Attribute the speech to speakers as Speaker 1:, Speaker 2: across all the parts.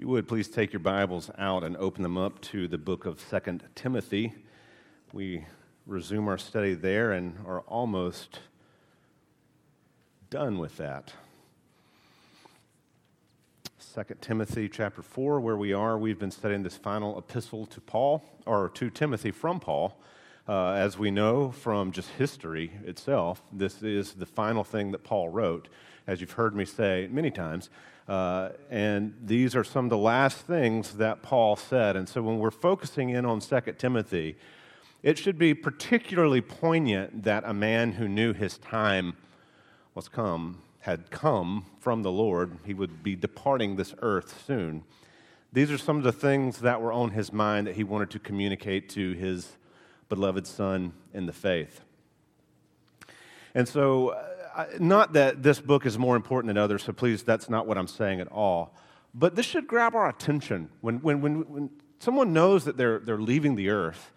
Speaker 1: you would, please take your Bibles out and open them up to the book of Second Timothy. We resume our study there and are almost done with that. Second Timothy chapter 4, where we are, we've been studying this final epistle to Paul, or to Timothy from Paul. Uh, as we know from just history itself, this is the final thing that Paul wrote, as you've heard me say many times. Uh, and these are some of the last things that Paul said. And so when we're focusing in on 2 Timothy, it should be particularly poignant that a man who knew his time was come, had come from the Lord, he would be departing this earth soon. These are some of the things that were on his mind that he wanted to communicate to his beloved son in the faith. And so not that this book is more important than others, so please, that's not what I'm saying at all. But this should grab our attention. When, when, when, when someone knows that they're, they're leaving the earth,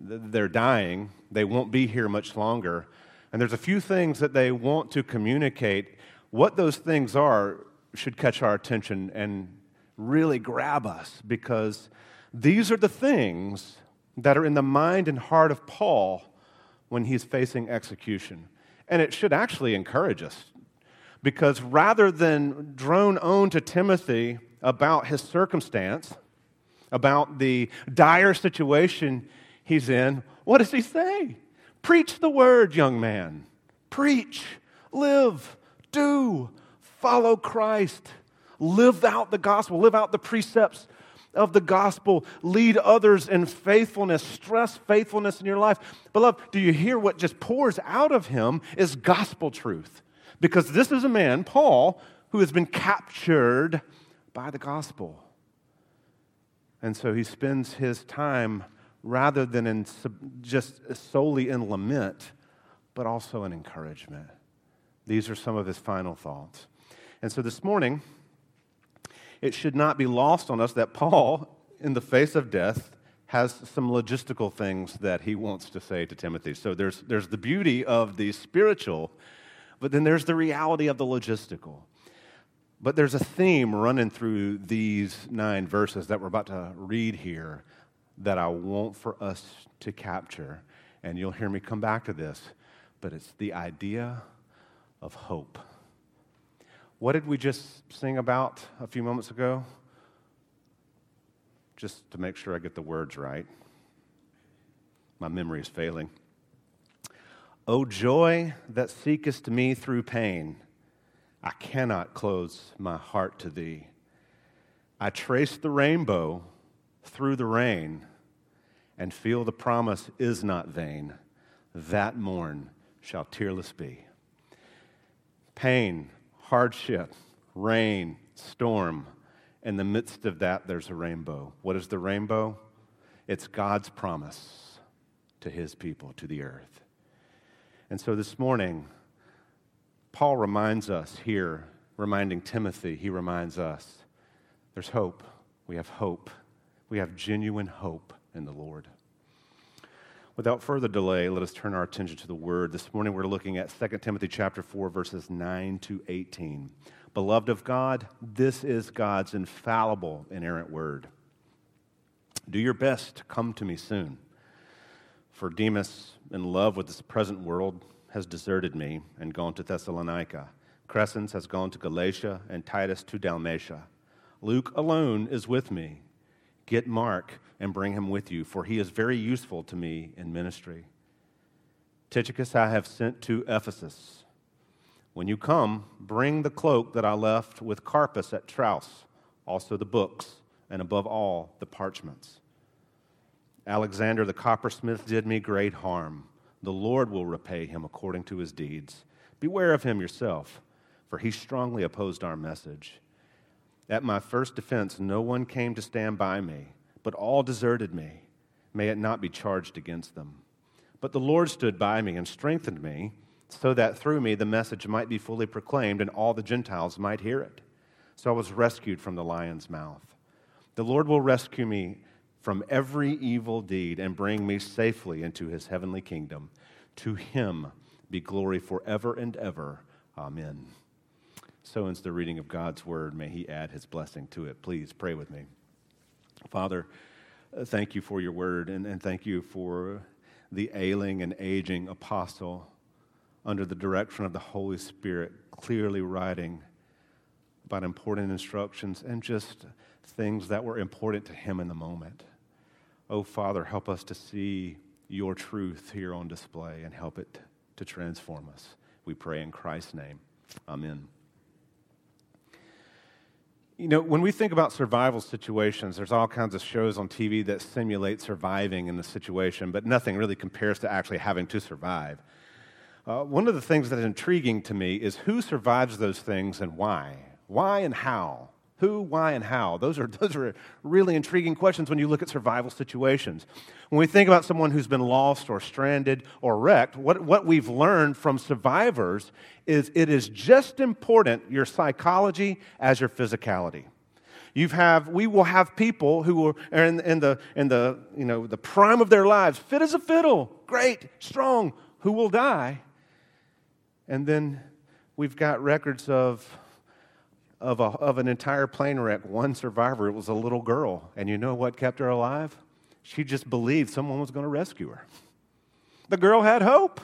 Speaker 1: they're dying, they won't be here much longer, and there's a few things that they want to communicate, what those things are should catch our attention and really grab us because these are the things that are in the mind and heart of Paul when he's facing execution. And it should actually encourage us. Because rather than drone on to Timothy about his circumstance, about the dire situation he's in, what does he say? Preach the word, young man. Preach, live, do, follow Christ, live out the gospel, live out the precepts of the gospel, lead others in faithfulness, stress faithfulness in your life. Beloved, do you hear what just pours out of him is gospel truth? Because this is a man, Paul, who has been captured by the gospel. And so he spends his time rather than in just solely in lament, but also in encouragement. These are some of his final thoughts. And so this morning, it should not be lost on us that Paul, in the face of death, has some logistical things that he wants to say to Timothy. So there's, there's the beauty of the spiritual, but then there's the reality of the logistical. But there's a theme running through these nine verses that we're about to read here that I want for us to capture. And you'll hear me come back to this, but it's the idea of hope. What did we just sing about a few moments ago? Just to make sure I get the words right. My memory is failing. O joy that seekest me through pain, I cannot close my heart to thee. I trace the rainbow through the rain and feel the promise is not vain. That morn shall tearless be. Pain, hardship, rain, storm. In the midst of that, there's a rainbow. What is the rainbow? It's God's promise to his people, to the earth. And so this morning, Paul reminds us here, reminding Timothy, he reminds us there's hope. We have hope. We have genuine hope in the Lord. Without further delay, let us turn our attention to the word. This morning we're looking at 2 Timothy chapter 4 verses 9 to 18. Beloved of God, this is God's infallible inerrant word. Do your best to come to me soon. For Demas, in love with this present world, has deserted me and gone to Thessalonica. Crescens has gone to Galatia and Titus to Dalmatia. Luke alone is with me. Get Mark and bring him with you, for he is very useful to me in ministry. Tychicus I have sent to Ephesus. When you come, bring the cloak that I left with Carpus at Troas, also the books, and above all, the parchments. Alexander the coppersmith did me great harm. The Lord will repay him according to his deeds. Beware of him yourself, for he strongly opposed our message. At my first defense, no one came to stand by me but all deserted me. May it not be charged against them. But the Lord stood by me and strengthened me, so that through me the message might be fully proclaimed and all the Gentiles might hear it. So I was rescued from the lion's mouth. The Lord will rescue me from every evil deed and bring me safely into his heavenly kingdom. To him be glory forever and ever. Amen. So ends the reading of God's word. May He add His blessing to it. Please pray with me. Father, uh, thank you for your word, and, and thank you for the ailing and aging apostle under the direction of the Holy Spirit, clearly writing about important instructions and just things that were important to him in the moment. Oh, Father, help us to see your truth here on display and help it to transform us. We pray in Christ's name. Amen. You know, when we think about survival situations, there's all kinds of shows on TV that simulate surviving in the situation, but nothing really compares to actually having to survive. Uh, one of the things that is intriguing to me is who survives those things and why. Why and how? Who, why, and how? Those are, those are really intriguing questions when you look at survival situations. When we think about someone who's been lost or stranded or wrecked, what, what we've learned from survivors is it is just important your psychology as your physicality. You've have, we will have people who are in, in, the, in the, you know, the prime of their lives, fit as a fiddle, great, strong, who will die. And then we've got records of, of, a, of an entire plane wreck, one survivor. It was a little girl. And you know what kept her alive? She just believed someone was going to rescue her. The girl had hope.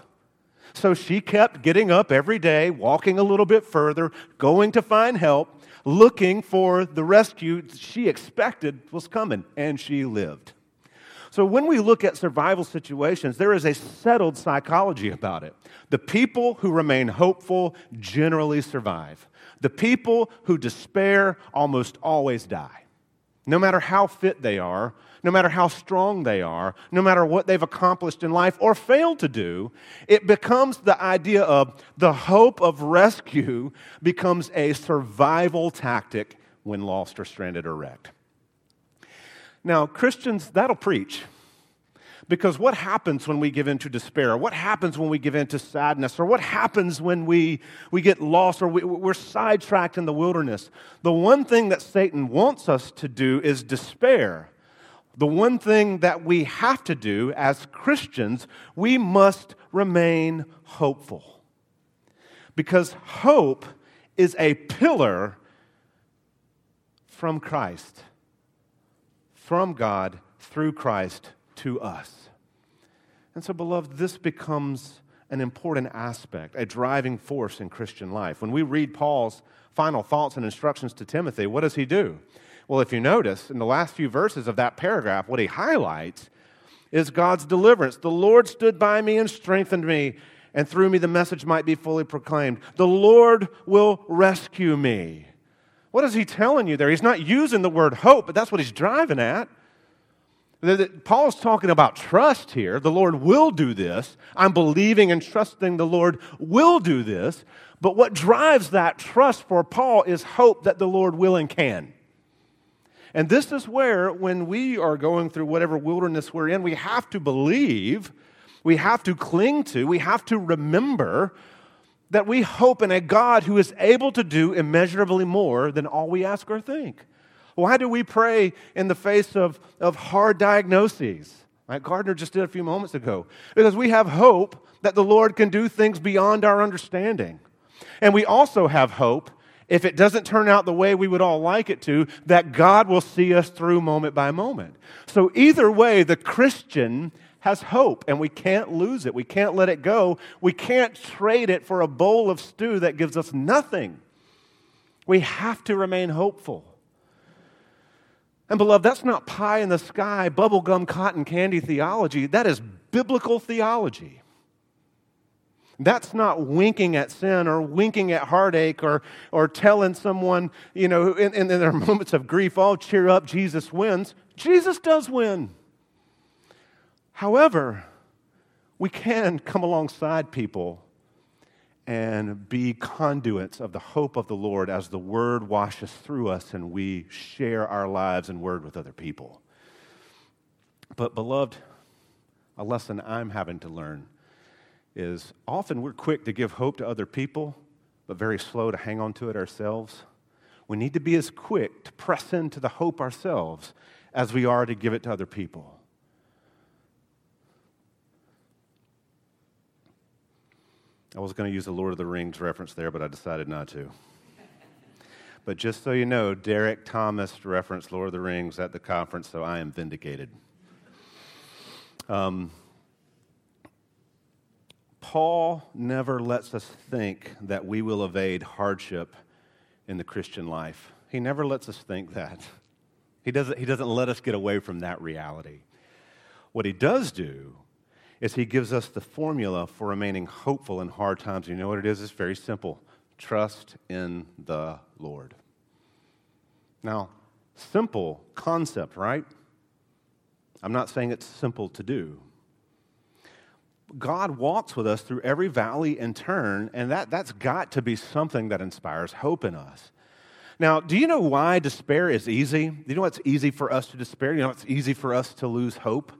Speaker 1: So she kept getting up every day, walking a little bit further, going to find help, looking for the rescue she expected was coming, and she lived. So, when we look at survival situations, there is a settled psychology about it. The people who remain hopeful generally survive. The people who despair almost always die. No matter how fit they are, no matter how strong they are, no matter what they've accomplished in life or failed to do, it becomes the idea of the hope of rescue becomes a survival tactic when lost or stranded or wrecked. Now, Christians, that'll preach. Because what happens when we give in to despair? What happens when we give in to sadness? Or what happens when we, we get lost or we, we're sidetracked in the wilderness? The one thing that Satan wants us to do is despair. The one thing that we have to do as Christians, we must remain hopeful. Because hope is a pillar from Christ from God through Christ to us. And so, beloved, this becomes an important aspect, a driving force in Christian life. When we read Paul's final thoughts and instructions to Timothy, what does he do? Well, if you notice in the last few verses of that paragraph, what he highlights is God's deliverance. The Lord stood by me and strengthened me, and through me the message might be fully proclaimed. The Lord will rescue me. What is he telling you there? He's not using the word hope, but that's what he's driving at. Paul's talking about trust here. The Lord will do this. I'm believing and trusting the Lord will do this. But what drives that trust for Paul is hope that the Lord will and can. And this is where, when we are going through whatever wilderness we're in, we have to believe, we have to cling to, we have to remember that we hope in a God who is able to do immeasurably more than all we ask or think. Why do we pray in the face of, of hard diagnoses? Like Gardner just did a few moments ago. Because we have hope that the Lord can do things beyond our understanding. And we also have hope, if it doesn't turn out the way we would all like it to, that God will see us through moment by moment. So, either way, the Christian has hope, and we can't lose it. We can't let it go. We can't trade it for a bowl of stew that gives us nothing. We have to remain hopeful. And, beloved, that's not pie in the sky, bubblegum cotton candy theology. That is biblical theology. That's not winking at sin or winking at heartache or, or telling someone, you know, in, in their moments of grief, oh, cheer up, Jesus wins. Jesus does win. However, we can come alongside people and be conduits of the hope of the Lord as the Word washes through us and we share our lives and Word with other people. But, beloved, a lesson I'm having to learn is often we're quick to give hope to other people, but very slow to hang on to it ourselves. We need to be as quick to press into the hope ourselves as we are to give it to other people. I was going to use the Lord of the Rings reference there, but I decided not to. But just so you know, Derek Thomas referenced Lord of the Rings at the conference, so I am vindicated. Um, Paul never lets us think that we will evade hardship in the Christian life. He never lets us think that. He doesn't, he doesn't let us get away from that reality. What he does do is he gives us the formula for remaining hopeful in hard times. You know what it is? It's very simple trust in the Lord. Now, simple concept, right? I'm not saying it's simple to do. God walks with us through every valley and turn, and that, that's got to be something that inspires hope in us. Now, do you know why despair is easy? Do you know what's easy for us to despair? You know it's easy for us to lose hope?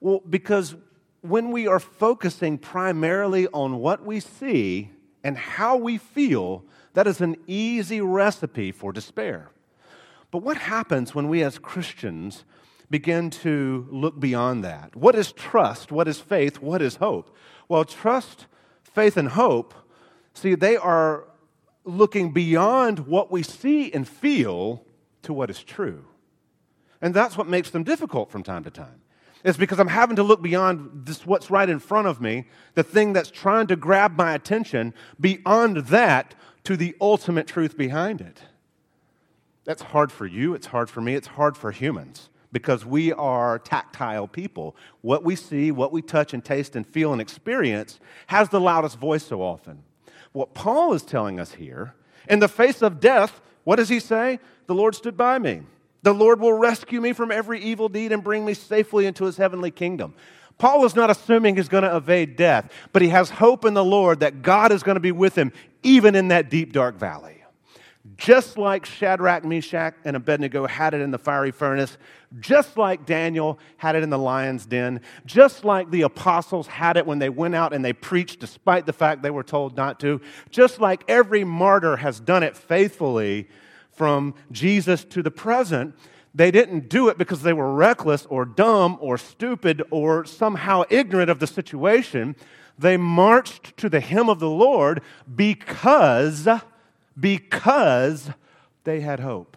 Speaker 1: Well, because when we are focusing primarily on what we see and how we feel, that is an easy recipe for despair. But what happens when we as Christians begin to look beyond that? What is trust? What is faith? What is hope? Well, trust, faith, and hope, see, they are looking beyond what we see and feel to what is true. And that's what makes them difficult from time to time. It's because I'm having to look beyond this, what's right in front of me, the thing that's trying to grab my attention, beyond that to the ultimate truth behind it. That's hard for you, it's hard for me, it's hard for humans because we are tactile people. What we see, what we touch and taste and feel and experience has the loudest voice so often. What Paul is telling us here, in the face of death, what does he say? The Lord stood by me. The Lord will rescue me from every evil deed and bring me safely into his heavenly kingdom. Paul is not assuming he's going to evade death, but he has hope in the Lord that God is going to be with him even in that deep, dark valley. Just like Shadrach, Meshach, and Abednego had it in the fiery furnace, just like Daniel had it in the lion's den, just like the apostles had it when they went out and they preached despite the fact they were told not to, just like every martyr has done it faithfully from Jesus to the present, they didn't do it because they were reckless or dumb or stupid or somehow ignorant of the situation. They marched to the hymn of the Lord because, because they had hope.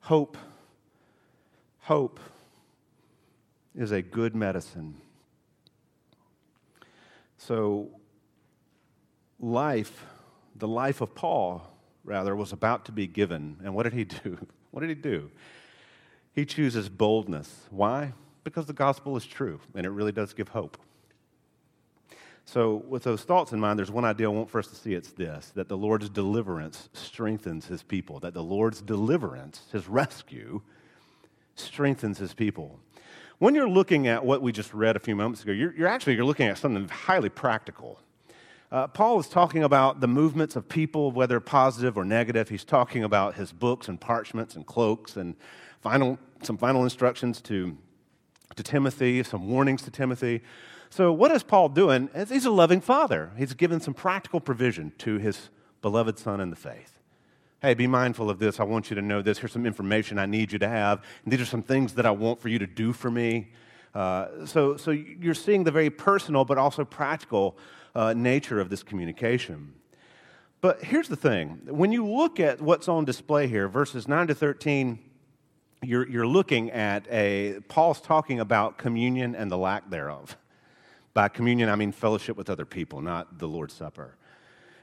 Speaker 1: Hope. Hope is a good medicine. So, life, the life of Paul, rather, was about to be given. And what did he do? What did he do? He chooses boldness. Why? Because the gospel is true, and it really does give hope. So, with those thoughts in mind, there's one idea I want for us to see it's this that the Lord's deliverance strengthens his people, that the Lord's deliverance, his rescue, strengthens his people. When you're looking at what we just read a few moments ago, you're, you're actually you're looking at something highly practical. Uh, Paul is talking about the movements of people, whether positive or negative. He's talking about his books and parchments and cloaks and final, some final instructions to, to Timothy, some warnings to Timothy. So, what is Paul doing? He's a loving father. He's given some practical provision to his beloved son in the faith. Hey, be mindful of this. I want you to know this. Here's some information I need you to have. And these are some things that I want for you to do for me. Uh, so, so you're seeing the very personal but also practical uh, nature of this communication. But here's the thing when you look at what's on display here, verses 9 to 13, you're, you're looking at a, Paul's talking about communion and the lack thereof. By communion, I mean fellowship with other people, not the Lord's Supper.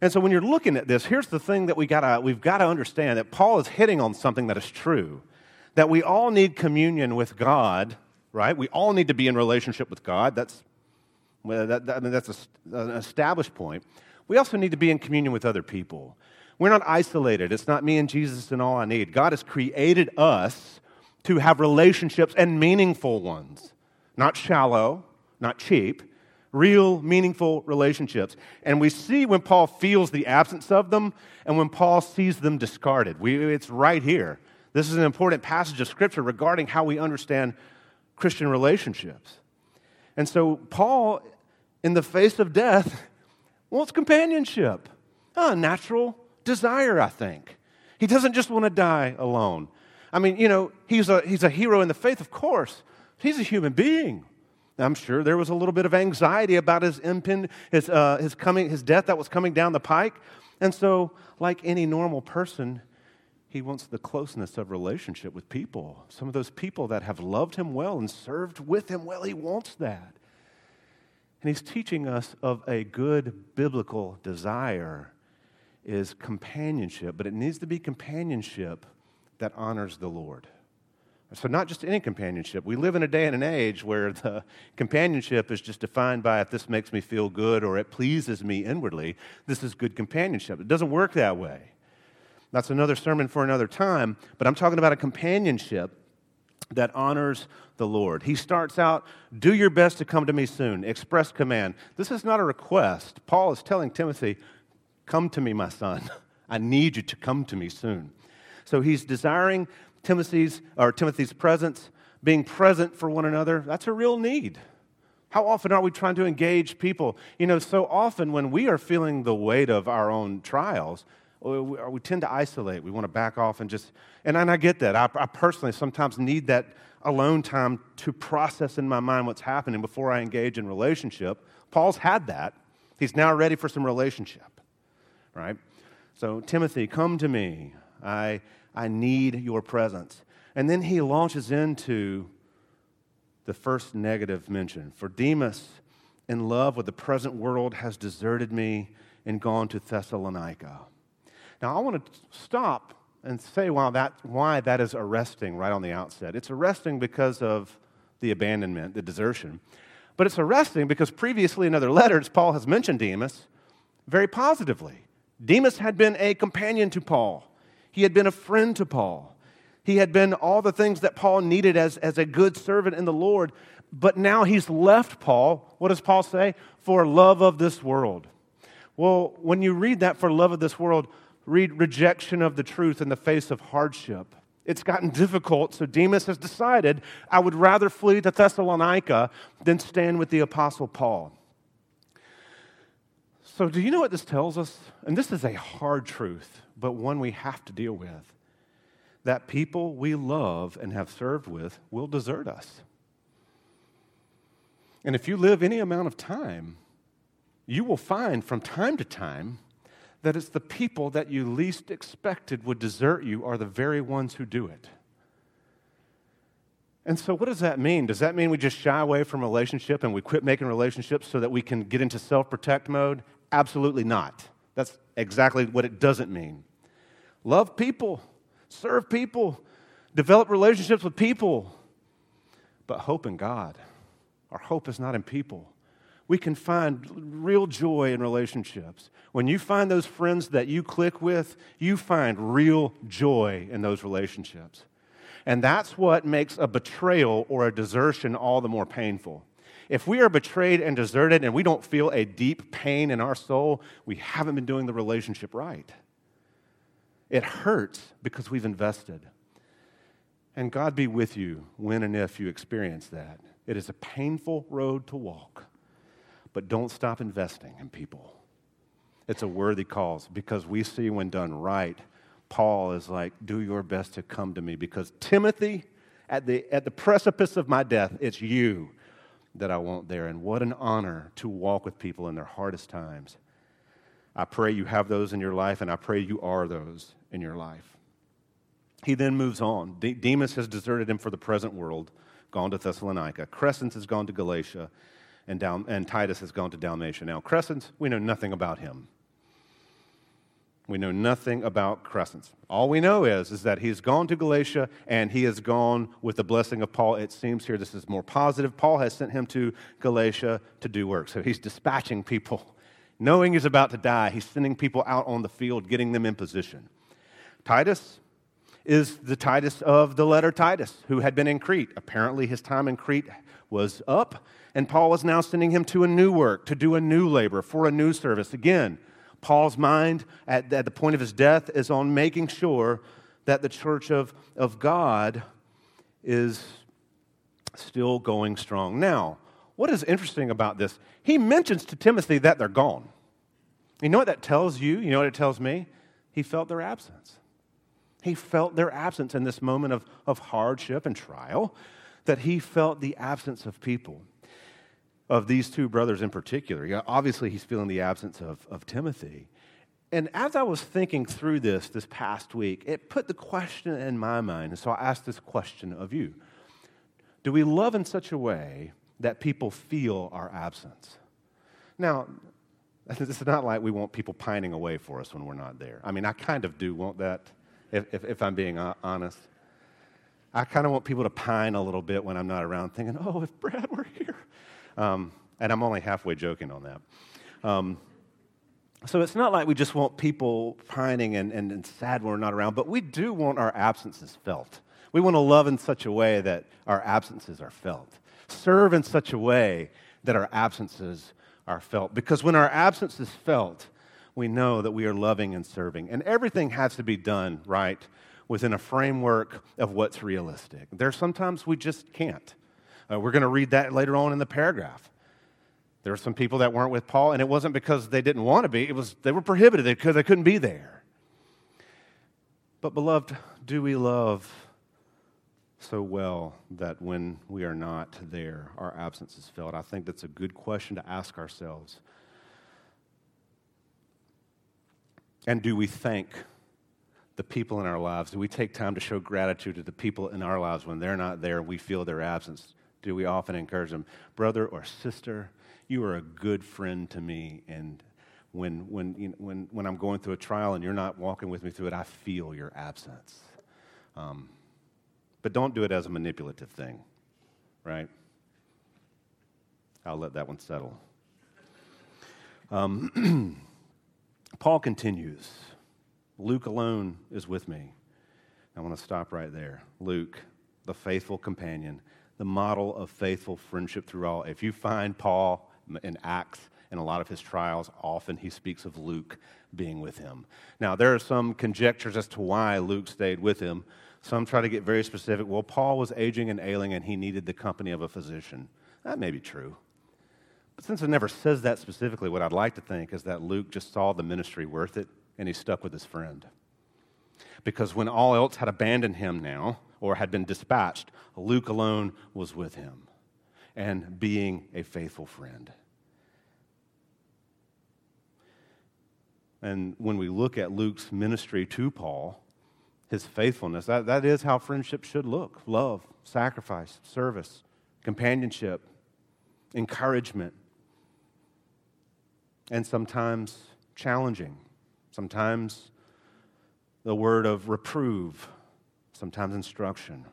Speaker 1: And so when you're looking at this, here's the thing that we gotta, we've got to understand that Paul is hitting on something that is true. That we all need communion with God, right? We all need to be in relationship with God. That's that, that, I mean, that's a, an established point. We also need to be in communion with other people. We're not isolated. It's not me and Jesus and all I need. God has created us to have relationships and meaningful ones, not shallow, not cheap, real, meaningful relationships. And we see when Paul feels the absence of them and when Paul sees them discarded. We, it's right here. This is an important passage of Scripture regarding how we understand Christian relationships. And so, Paul in the face of death wants companionship, a natural desire, I think. He doesn't just want to die alone. I mean, you know, he's a, he's a hero in the faith, of course. He's a human being. I'm sure there was a little bit of anxiety about his impend, his, uh, his coming, his death that was coming down the pike. And so, like any normal person, he wants the closeness of relationship with people. Some of those people that have loved him well and served with him well, he wants that. And he's teaching us of a good biblical desire is companionship, but it needs to be companionship that honors the Lord. So, not just any companionship. We live in a day and an age where the companionship is just defined by if this makes me feel good or it pleases me inwardly, this is good companionship. It doesn't work that way. That's another sermon for another time, but I'm talking about a companionship that honors the Lord. He starts out, do your best to come to me soon, express command. This is not a request. Paul is telling Timothy, come to me, my son. I need you to come to me soon. So he's desiring Timothy's or Timothy's presence, being present for one another. That's a real need. How often are we trying to engage people? You know, so often when we are feeling the weight of our own trials, we tend to isolate. We want to back off and just, and I get that. I, I, personally sometimes need that alone time to process in my mind what's happening before I engage in relationship. Paul's had that. He's now ready for some relationship, right? So, Timothy, come to me. I, I need your presence. And then he launches into the first negative mention. For Demas, in love with the present world, has deserted me and gone to Thessalonica. Now, I want to stop and say why that, why that is arresting right on the outset. It's arresting because of the abandonment, the desertion. But it's arresting because previously in other letters, Paul has mentioned Demas very positively. Demas had been a companion to Paul, he had been a friend to Paul. He had been all the things that Paul needed as, as a good servant in the Lord. But now he's left Paul. What does Paul say? For love of this world. Well, when you read that for love of this world, read rejection of the truth in the face of hardship. It's gotten difficult, so Demas has decided I would rather flee to Thessalonica than stand with the Apostle Paul. So, do you know what this tells us? And this is a hard truth, but one we have to deal with that people we love and have served with will desert us. And if you live any amount of time, you will find from time to time that it's the people that you least expected would desert you are the very ones who do it. And so, what does that mean? Does that mean we just shy away from relationship and we quit making relationships so that we can get into self protect mode? Absolutely not. That's exactly what it doesn't mean. Love people, serve people, develop relationships with people, but hope in God. Our hope is not in people we can find real joy in relationships. When you find those friends that you click with, you find real joy in those relationships. And that's what makes a betrayal or a desertion all the more painful. If we are betrayed and deserted and we don't feel a deep pain in our soul, we haven't been doing the relationship right. It hurts because we've invested. And God be with you when and if you experience that. It is a painful road to walk but don't stop investing in people. It's a worthy cause because we see when done right, Paul is like, do your best to come to me because Timothy, at the, at the precipice of my death, it's you that I want there. And what an honor to walk with people in their hardest times. I pray you have those in your life, and I pray you are those in your life. He then moves on. Demas has deserted him for the present world, gone to Thessalonica. Crescens has gone to Galatia and, Dal- and Titus has gone to Dalmatia. Now, Crescens, we know nothing about him. We know nothing about Crescens. All we know is, is that he's gone to Galatia and he has gone with the blessing of Paul. It seems here this is more positive. Paul has sent him to Galatia to do work. So he's dispatching people. Knowing he's about to die, he's sending people out on the field, getting them in position. Titus is the Titus of the letter Titus, who had been in Crete. Apparently, his time in Crete was up, and Paul was now sending him to a new work, to do a new labor, for a new service. Again, Paul's mind at, at the point of his death is on making sure that the church of, of God is still going strong. Now, what is interesting about this? He mentions to Timothy that they're gone. You know what that tells you? You know what it tells me? He felt their absence. He felt their absence in this moment of, of hardship and trial that he felt the absence of people, of these two brothers in particular. Obviously, he's feeling the absence of, of Timothy. And as I was thinking through this this past week, it put the question in my mind. And so I asked this question of you Do we love in such a way that people feel our absence? Now, it's not like we want people pining away for us when we're not there. I mean, I kind of do want that, if, if, if I'm being honest. I kind of want people to pine a little bit when I'm not around, thinking, oh, if Brad were here. Um, and I'm only halfway joking on that. Um, so it's not like we just want people pining and, and, and sad when we're not around, but we do want our absences felt. We want to love in such a way that our absences are felt, serve in such a way that our absences are felt. Because when our absence is felt, we know that we are loving and serving. And everything has to be done, right, within a framework of what's realistic. There's sometimes we just can't. Uh, we're going to read that later on in the paragraph. There were some people that weren't with Paul, and it wasn't because they didn't want to be, it was they were prohibited because they couldn't be there. But, beloved, do we love so well that when we are not there, our absence is felt? I think that's a good question to ask ourselves. And do we thank the people in our lives? Do we take time to show gratitude to the people in our lives when they're not there we feel their absence? Do we often encourage them, brother or sister, you are a good friend to me, and when, when, you know, when, when I'm going through a trial and you're not walking with me through it, I feel your absence. Um, but don't do it as a manipulative thing, right? I'll let that one settle. Um, Paul continues Luke alone is with me. I want to stop right there. Luke, the faithful companion, the model of faithful friendship through all. If you find Paul in Acts and a lot of his trials, often he speaks of Luke being with him. Now, there are some conjectures as to why Luke stayed with him. Some try to get very specific. Well, Paul was aging and ailing and he needed the company of a physician. That may be true. But since it never says that specifically, what I'd like to think is that Luke just saw the ministry worth it and he stuck with his friend. Because when all else had abandoned him now, or had been dispatched, Luke alone was with him and being a faithful friend. And when we look at Luke's ministry to Paul, his faithfulness, that, that is how friendship should look love, sacrifice, service, companionship, encouragement, and sometimes challenging, sometimes the word of reprove, sometimes instruction,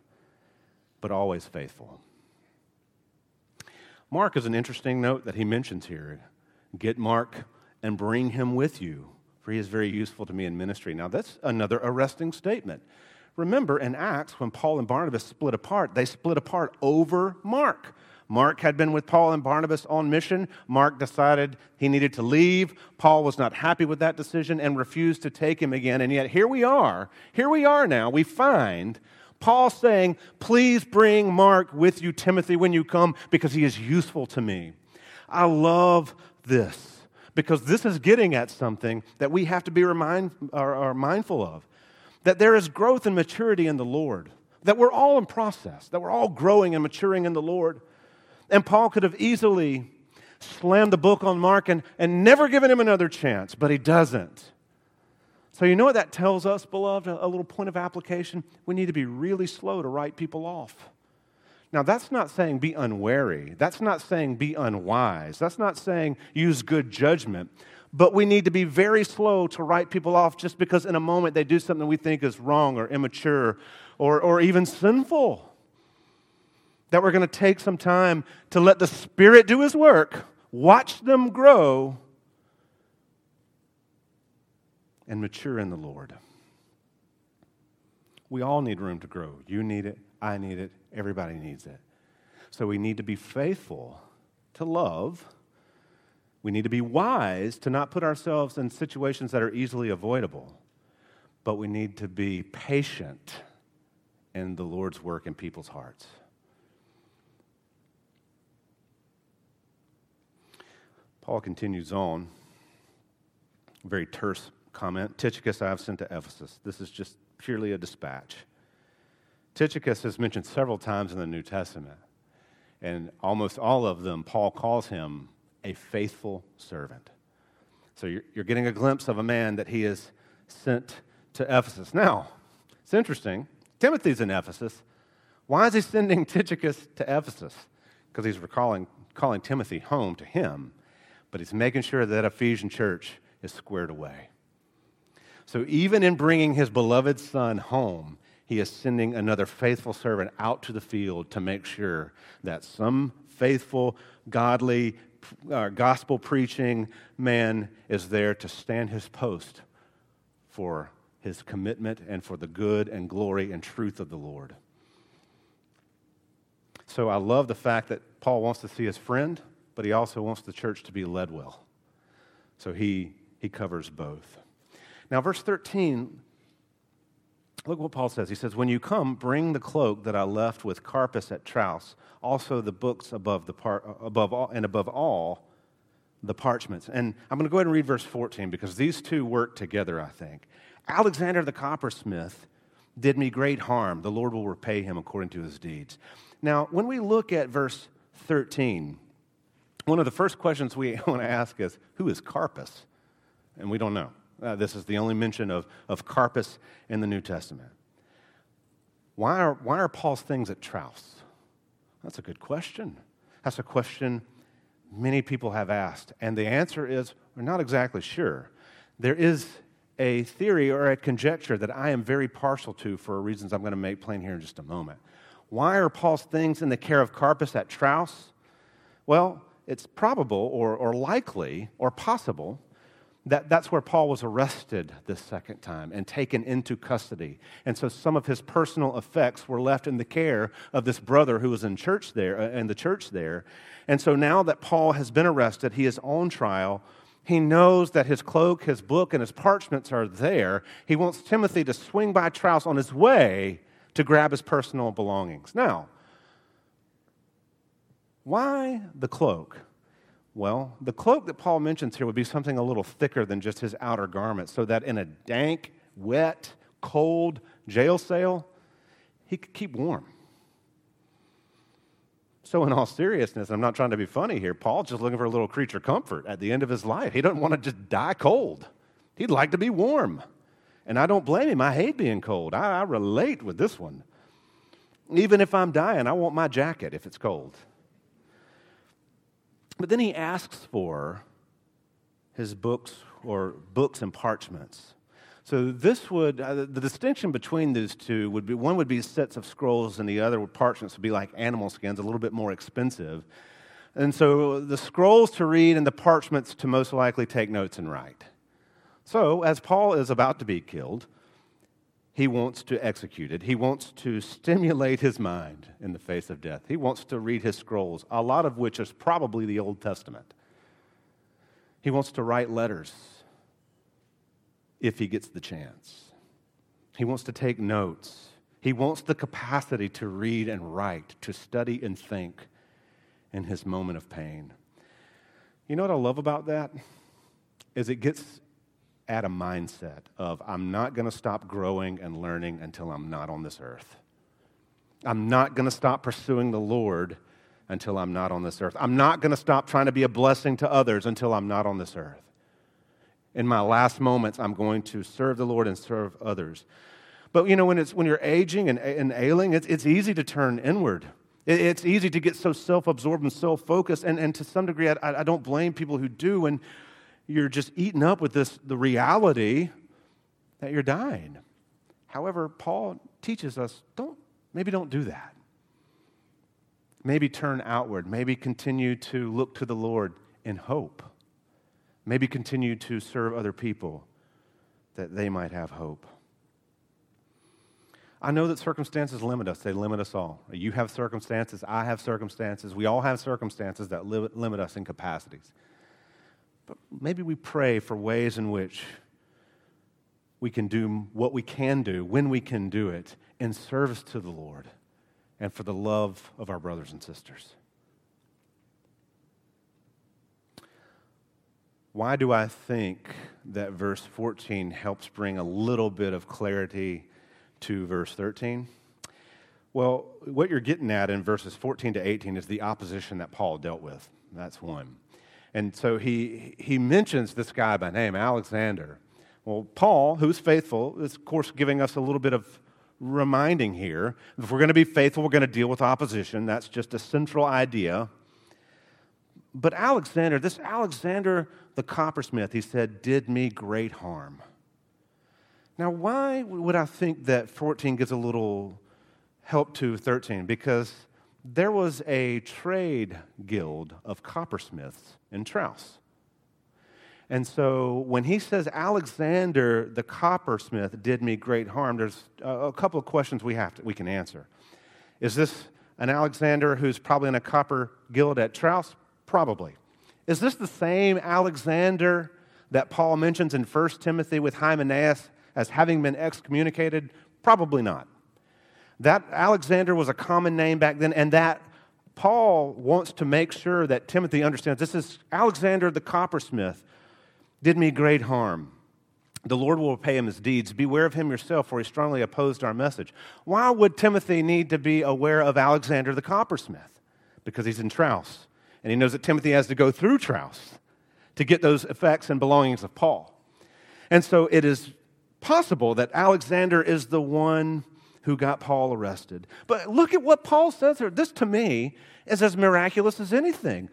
Speaker 1: but always faithful. Mark is an interesting note that he mentions here. Get Mark and bring him with you, for he is very useful to me in ministry. Now, that's another arresting statement. Remember, in Acts, when Paul and Barnabas split apart, they split apart over Mark. Mark had been with Paul and Barnabas on mission. Mark decided he needed to leave. Paul was not happy with that decision and refused to take him again. And yet, here we are. Here we are now. We find Paul saying, Please bring Mark with you, Timothy, when you come, because he is useful to me. I love this because this is getting at something that we have to be remind, are, or mindful of that there is growth and maturity in the Lord, that we're all in process, that we're all growing and maturing in the Lord. And Paul could have easily slammed the book on Mark and, and never given him another chance, but he doesn't. So, you know what that tells us, beloved? A, little point of application? We need to be really slow to write people off. Now, that's not saying be unwary. That's not saying be unwise. That's not saying use good judgment. But we need to be very slow to write people off just because in a moment they do something we think is wrong or immature or, or even sinful. That we're going to take some time to let the Spirit do His work, watch them grow, and mature in the Lord. We all need room to grow. You need it, I need it, everybody needs it. So we need to be faithful to love. We need to be wise to not put ourselves in situations that are easily avoidable. But we need to be patient in the Lord's work in people's hearts. Paul continues on, very terse comment Tychicus I have sent to Ephesus. This is just purely a dispatch. Tychicus is mentioned several times in the New Testament, and almost all of them, Paul calls him a faithful servant. So you're, you're getting a glimpse of a man that he has sent to Ephesus. Now, it's interesting. Timothy's in Ephesus. Why is he sending Tychicus to Ephesus? Because he's recalling, calling Timothy home to him, but he's making sure that Ephesian church is squared away. So even in bringing his beloved son home, he is sending another faithful servant out to the field to make sure that some faithful, godly, uh, gospel preaching man is there to stand his post for his commitment and for the good and glory and truth of the Lord. So I love the fact that Paul wants to see his friend, but he also wants the church to be led well. So he, he covers both. Now, verse 13, look what Paul says. He says, When you come, bring the cloak that I left with Carpus at Troas, also the books above, the par- above all, and above all, the parchments. And I'm going to go ahead and read verse 14 because these two work together, I think. Alexander the coppersmith did me great harm. The Lord will repay him according to his deeds. Now, when we look at verse 13, one of the first questions we want to ask is who is Carpus? And we don't know. Uh, this is the only mention of, of Carpus in the New Testament. Why are, why are Paul's things at Troas? That's a good question. That's a question many people have asked. And the answer is we're not exactly sure. There is a theory or a conjecture that I am very partial to for reasons I'm going to make plain here in just a moment. Why are Paul's things in the care of Carpus at Troas? Well, it's probable or, or likely or possible that that's where Paul was arrested the second time and taken into custody. And so some of his personal effects were left in the care of this brother who was in church there, uh, in the church there. And so now that Paul has been arrested, he is on trial. He knows that his cloak, his book, and his parchments are there. He wants Timothy to swing by Troas on his way to grab his personal belongings. Now, why the cloak? Well, the cloak that Paul mentions here would be something a little thicker than just his outer garment, so that in a dank, wet, cold jail cell, he could keep warm. So, in all seriousness, I'm not trying to be funny here. Paul's just looking for a little creature comfort at the end of his life. He doesn't want to just die cold, he'd like to be warm. And I don't blame him. I hate being cold. I, I relate with this one. Even if I'm dying, I want my jacket if it's cold. But then he asks for his books or books and parchments. So this would uh, the distinction between these two would be one would be sets of scrolls and the other would parchments would be like animal skins, a little bit more expensive. And so the scrolls to read and the parchments to most likely take notes and write. So as Paul is about to be killed, he wants to execute it. He wants to stimulate his mind in the face of death. He wants to read his scrolls, a lot of which is probably the Old Testament. He wants to write letters if he gets the chance. He wants to take notes. He wants the capacity to read and write, to study and think in his moment of pain. You know what I love about that? Is it gets at a mindset of I'm not going to stop growing and learning until I'm not on this earth. I'm not going to stop pursuing the Lord until I'm not on this earth. I'm not going to stop trying to be a blessing to others until I'm not on this earth. In my last moments, I'm going to serve the Lord and serve others. But you know, when, it's, when you're aging and, and ailing, it's, it's easy to turn inward. It, it's easy to get so self absorbed and self focused. And, and to some degree, I, I don't blame people who do. And you're just eaten up with this the reality that you're dying. However, Paul teaches us don't maybe don't do that. Maybe turn outward, maybe continue to look to the Lord in hope. Maybe continue to serve other people that they might have hope. I know that circumstances limit us. They limit us all. You have circumstances, I have circumstances. We all have circumstances that limit us in capacities. But maybe we pray for ways in which we can do what we can do, when we can do it, in service to the Lord and for the love of our brothers and sisters. Why do I think that verse 14 helps bring a little bit of clarity to verse 13? Well, what you're getting at in verses 14 to 18 is the opposition that Paul dealt with. That's one. And so he, he mentions this guy by name, Alexander. Well, Paul, who's faithful, is, of course, giving us a little bit of reminding here. If we're going to be faithful, we're going to deal with opposition. That's just a central idea. But Alexander, this Alexander the coppersmith, he said, did me great harm. Now, why would I think that 14 gives a little help to 13? Because there was a trade guild of coppersmiths in Troas. And so when he says Alexander the coppersmith did me great harm, there's a couple of questions we, have to, we can answer. Is this an Alexander who's probably in a copper guild at Troas? Probably. Is this the same Alexander that Paul mentions in 1 Timothy with Hymenaeus as having been excommunicated? Probably not. That Alexander was a common name back then, and that Paul wants to make sure that Timothy understands this is Alexander the coppersmith did me great harm. The Lord will repay him his deeds. Beware of him yourself, for he strongly opposed our message. Why would Timothy need to be aware of Alexander the coppersmith? Because he's in Troas, and he knows that Timothy has to go through Troas to get those effects and belongings of Paul. And so it is possible that Alexander is the one who got Paul arrested. But look at what Paul says here. This to me is as miraculous as anything.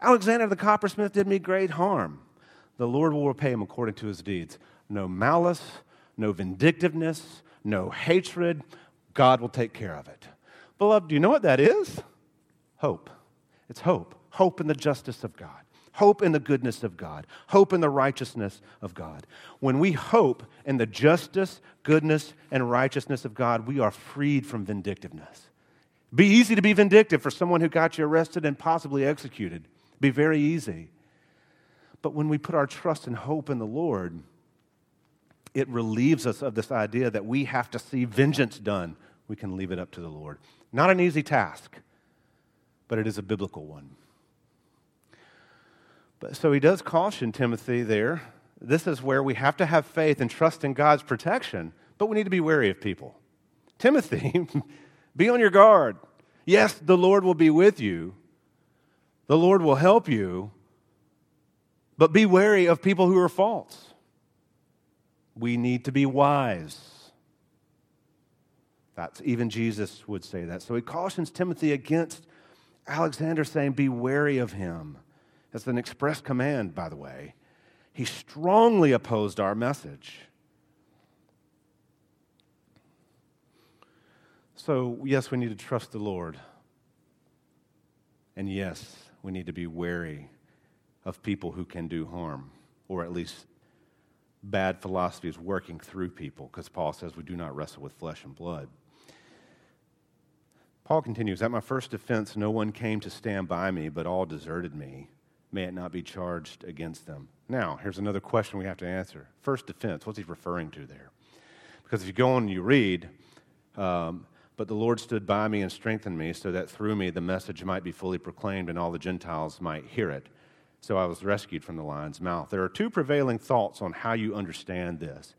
Speaker 1: Alexander the coppersmith did me great harm the Lord will repay him according to his deeds. No malice, no vindictiveness, no hatred. God will take care of it. Beloved, do you know what that is? Hope. It's hope. Hope in the justice of God. Hope in the goodness of God. Hope in the righteousness of God. When we hope in the justice, goodness, and righteousness of God, we are freed from vindictiveness. Be easy to be vindictive for someone who got you arrested and possibly executed. Be very easy. But when we put our trust and hope in the Lord, it relieves us of this idea that we have to see vengeance done. We can leave it up to the Lord. Not an easy task, but it is a biblical one. But, so he does caution Timothy there. This is where we have to have faith and trust in God's protection, but we need to be wary of people. Timothy, be on your guard. Yes, the Lord will be with you, the Lord will help you, but be wary of people who are false. We need to be wise. That's even Jesus would say that. So he cautions Timothy against Alexander saying, Be wary of him. That's an express command, by the way. He strongly opposed our message. So, yes, we need to trust the Lord. And yes, we need to be wary of people who can do harm, or at least bad philosophy is working through people, because Paul says we do not wrestle with flesh and blood. Paul continues At my first defense, no one came to stand by me, but all deserted me. May it not be charged against them. Now, here's another question we have to answer. First defense, what's he referring to there? Because if you go on and you read, um, but the Lord stood by me and strengthened me so that through me the message might be fully proclaimed and all the Gentiles might hear it so I was rescued from the lion's mouth. There are two prevailing thoughts on how you understand this.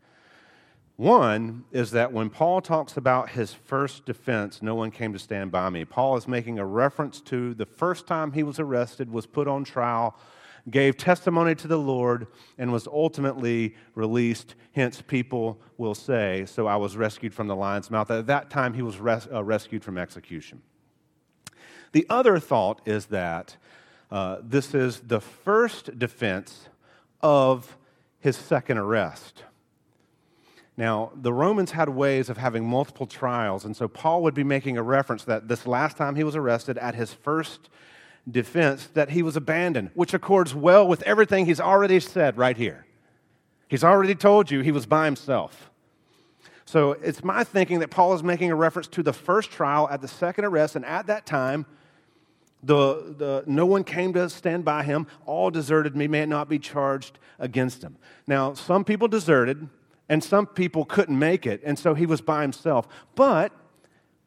Speaker 1: One is that when Paul talks about his first defense, no one came to stand by me, Paul is making a reference to the first time he was arrested, was put on trial, gave testimony to the Lord, and was ultimately released. Hence, people will say, So I was rescued from the lion's mouth. At that time, he was res- uh, rescued from execution. The other thought is that uh, this is the first defense of his second arrest. Now, the Romans had ways of having multiple trials, and so Paul would be making a reference that this last time he was arrested at his first defense, that he was abandoned, which accords well with everything he's already said right here. He's already told you he was by himself. So it's my thinking that Paul is making a reference to the first trial at the second arrest, and at that time, the, the, no one came to stand by him. All deserted me. May not be charged against him. Now, some people deserted, and some people couldn't make it, and so he was by himself. But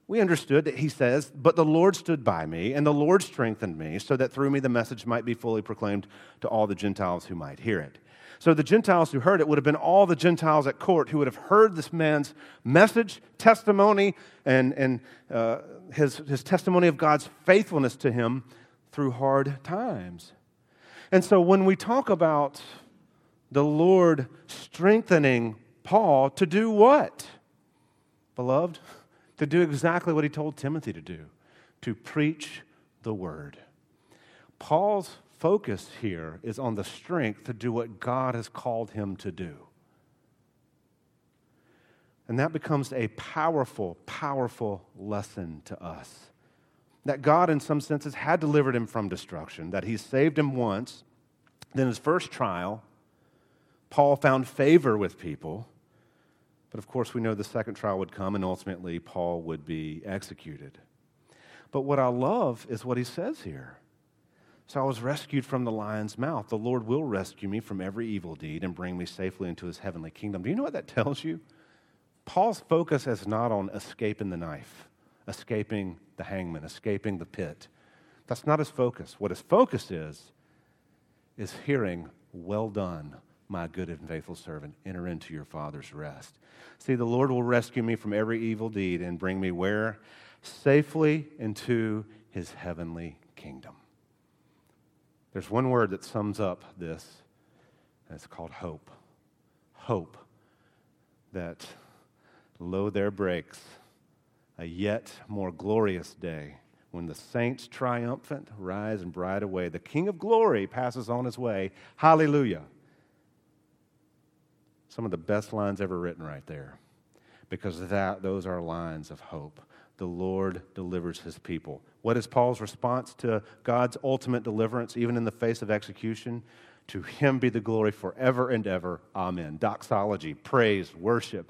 Speaker 1: we understood that he says, But the Lord stood by me, and the Lord strengthened me, so that through me the message might be fully proclaimed to all the Gentiles who might hear it. So the Gentiles who heard it would have been all the Gentiles at court who would have heard this man's message, testimony, and, and uh, his, his testimony of God's faithfulness to him through hard times. And so when we talk about the Lord strengthening Paul to do what? Beloved, to do exactly what he told Timothy to do to preach the word. Paul's focus here is on the strength to do what God has called him to do. And that becomes a powerful, powerful lesson to us. That God, in some senses, had delivered him from destruction, that he saved him once. Then, his first trial, Paul found favor with people. But of course, we know the second trial would come, and ultimately, Paul would be executed. But what I love is what he says here. So I was rescued from the lion's mouth. The Lord will rescue me from every evil deed and bring me safely into his heavenly kingdom. Do you know what that tells you? Paul's focus is not on escaping the knife, escaping the hangman, escaping the pit. That's not his focus. What his focus is, is hearing, Well done, my good and faithful servant. Enter into your Father's rest. See, the Lord will rescue me from every evil deed and bring me where? Safely into his heavenly kingdom. There's one word that sums up this, and it's called hope. Hope that Lo, there breaks a yet more glorious day when the saints triumphant rise and bride away. The King of glory passes on his way. Hallelujah. Some of the best lines ever written right there. Because that those are lines of hope. The Lord delivers his people. What is Paul's response to God's ultimate deliverance, even in the face of execution? To him be the glory forever and ever. Amen. Doxology, praise, worship.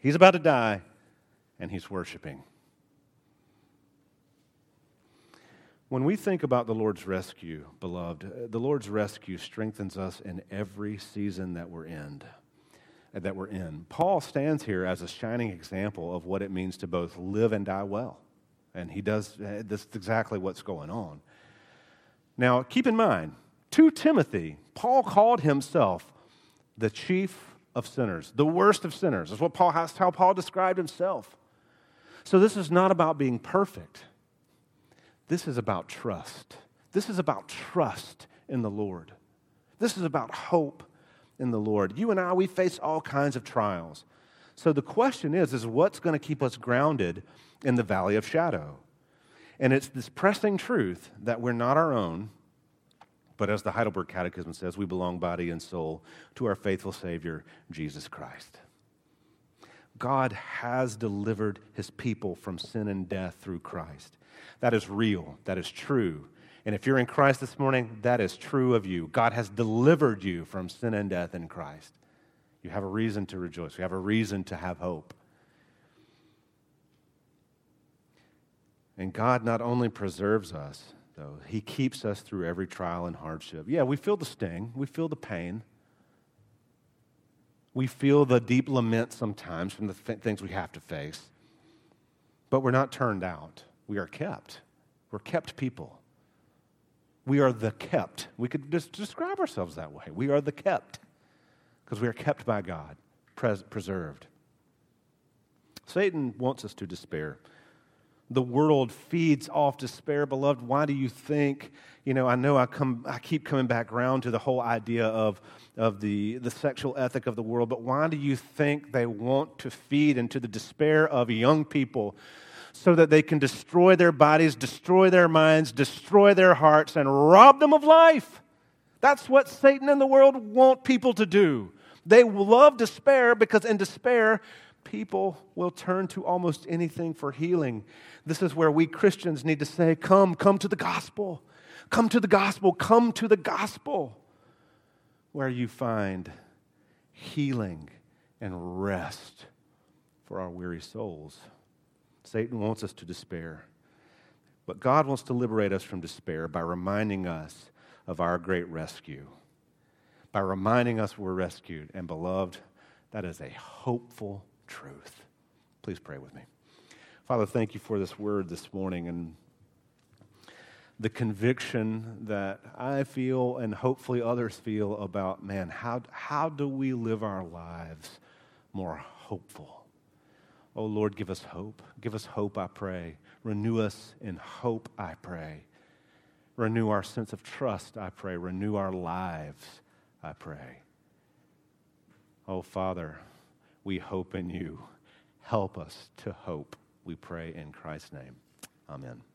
Speaker 1: He's about to die, and he's worshiping. When we think about the Lord's rescue, beloved, uh, the Lord's rescue strengthens us in every season that we're in. Uh, that we're in. Paul stands here as a shining example of what it means to both live and die well. And he does, uh, this is exactly what's going on. Now, keep in mind, to Timothy, Paul called himself the chief of sinners, the worst of sinners. That's what Paul has, how Paul described himself. So this is not about being perfect. This is about trust. This is about trust in the Lord. This is about hope in the Lord. You and I, we face all kinds of trials. So the question is, is what's going to keep us grounded in the valley of shadow? And it's this pressing truth that we're not our own, but as the Heidelberg Catechism says, we belong body and soul to our faithful Savior, Jesus Christ. God has delivered his people from sin and death through Christ. That is real, that is true. And if you're in Christ this morning, that is true of you. God has delivered you from sin and death in Christ. You have a reason to rejoice, you have a reason to have hope. And God not only preserves us, though. He keeps us through every trial and hardship. Yeah, we feel the sting, we feel the pain. We feel the deep lament sometimes from the th- things we have to face. But we're not turned out. We are kept. We're kept people. We are the kept. We could just describe ourselves that way. We are the kept because we are kept by God, pres- preserved. Satan wants us to despair the world feeds off despair, beloved. Why do you think? You know, I know I come, I keep coming back around to the whole idea of, of the, the sexual ethic of the world, but why do you think they want to feed into the despair of young people so that they can destroy their bodies, destroy their minds, destroy their hearts, and rob them of life? That's what Satan and the world want people to do. They love despair because in despair, people will turn to almost anything for healing. This is where we Christians need to say, Come, come to the gospel. Come to the gospel. Come to the gospel, where you find healing and rest for our weary souls. Satan wants us to despair. But God wants to liberate us from despair by reminding us of our great rescue. By reminding us we're rescued. And beloved, that is a hopeful truth. Please pray with me. Father, thank you for this word this morning and the conviction that I feel and hopefully others feel about, man, how, how do we live our lives more hopeful? Oh, Lord, give us hope. Give us hope, I pray. Renew us in hope, I pray. Renew our sense of trust, I pray. Renew our lives, I pray. Oh, Father, we hope in you. Help us to hope, we pray in Christ's name. Amen.